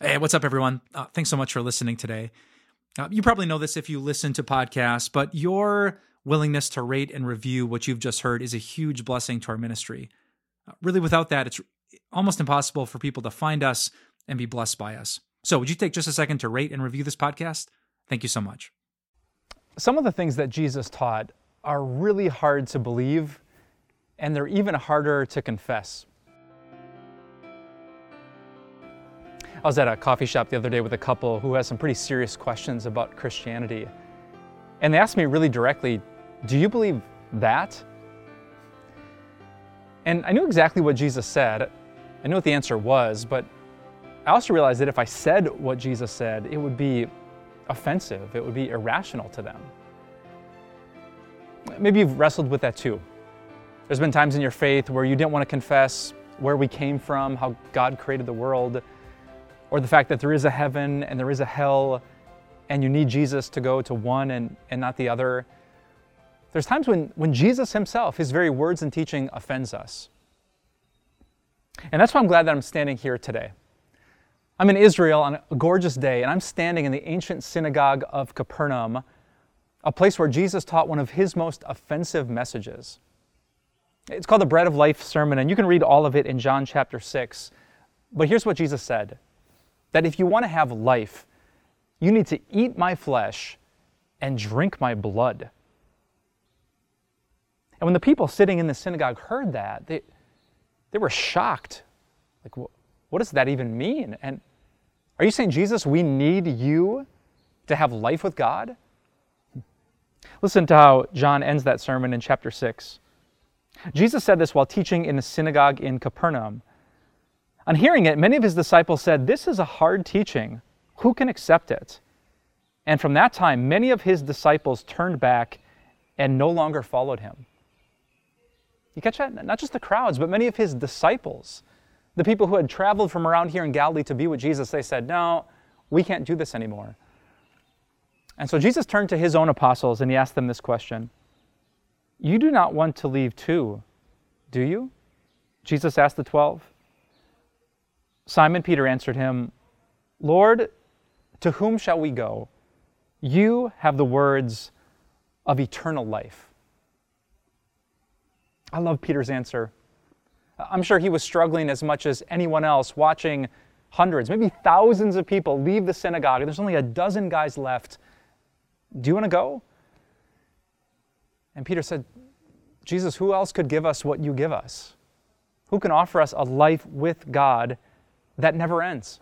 Hey, what's up, everyone? Uh, thanks so much for listening today. Uh, you probably know this if you listen to podcasts, but your willingness to rate and review what you've just heard is a huge blessing to our ministry. Uh, really, without that, it's almost impossible for people to find us and be blessed by us. So, would you take just a second to rate and review this podcast? Thank you so much. Some of the things that Jesus taught are really hard to believe, and they're even harder to confess. I was at a coffee shop the other day with a couple who has some pretty serious questions about Christianity. And they asked me really directly, Do you believe that? And I knew exactly what Jesus said. I knew what the answer was, but I also realized that if I said what Jesus said, it would be offensive, it would be irrational to them. Maybe you've wrestled with that too. There's been times in your faith where you didn't want to confess where we came from, how God created the world or the fact that there is a heaven and there is a hell and you need Jesus to go to one and, and not the other. There's times when, when Jesus himself, his very words and teaching, offends us. And that's why I'm glad that I'm standing here today. I'm in Israel on a gorgeous day, and I'm standing in the ancient synagogue of Capernaum, a place where Jesus taught one of his most offensive messages. It's called the Bread of Life Sermon, and you can read all of it in John chapter 6. But here's what Jesus said that if you want to have life, you need to eat my flesh and drink my blood. And when the people sitting in the synagogue heard that, they, they were shocked. Like, what does that even mean? And are you saying, Jesus, we need you to have life with God? Listen to how John ends that sermon in chapter 6. Jesus said this while teaching in the synagogue in Capernaum. On hearing it, many of his disciples said, This is a hard teaching. Who can accept it? And from that time, many of his disciples turned back and no longer followed him. You catch that? Not just the crowds, but many of his disciples, the people who had traveled from around here in Galilee to be with Jesus, they said, No, we can't do this anymore. And so Jesus turned to his own apostles and he asked them this question You do not want to leave too, do you? Jesus asked the twelve. Simon Peter answered him, Lord, to whom shall we go? You have the words of eternal life. I love Peter's answer. I'm sure he was struggling as much as anyone else watching hundreds, maybe thousands of people leave the synagogue. There's only a dozen guys left. Do you want to go? And Peter said, Jesus, who else could give us what you give us? Who can offer us a life with God that never ends.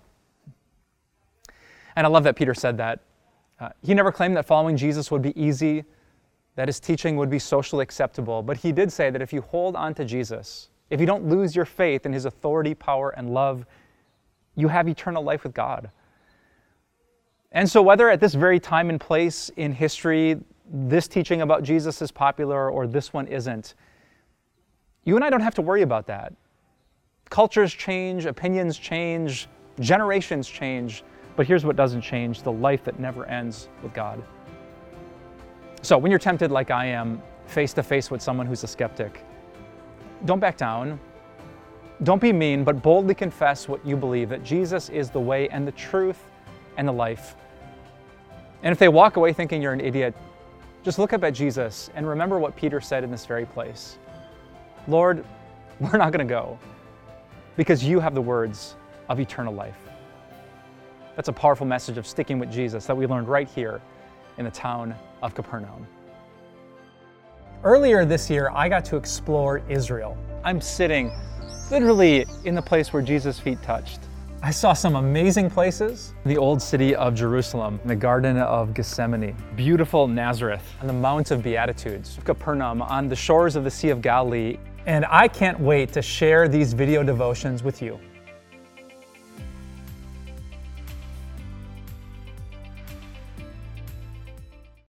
And I love that Peter said that. Uh, he never claimed that following Jesus would be easy, that his teaching would be socially acceptable, but he did say that if you hold on to Jesus, if you don't lose your faith in his authority, power, and love, you have eternal life with God. And so, whether at this very time and place in history this teaching about Jesus is popular or this one isn't, you and I don't have to worry about that. Cultures change, opinions change, generations change, but here's what doesn't change the life that never ends with God. So, when you're tempted, like I am, face to face with someone who's a skeptic, don't back down. Don't be mean, but boldly confess what you believe that Jesus is the way and the truth and the life. And if they walk away thinking you're an idiot, just look up at Jesus and remember what Peter said in this very place Lord, we're not going to go because you have the words of eternal life. That's a powerful message of sticking with Jesus that we learned right here in the town of Capernaum. Earlier this year, I got to explore Israel. I'm sitting literally in the place where Jesus' feet touched. I saw some amazing places the old city of Jerusalem, the Garden of Gethsemane, beautiful Nazareth, and the Mount of Beatitudes, Capernaum, on the shores of the Sea of Galilee, and I can't wait to share these video devotions with you.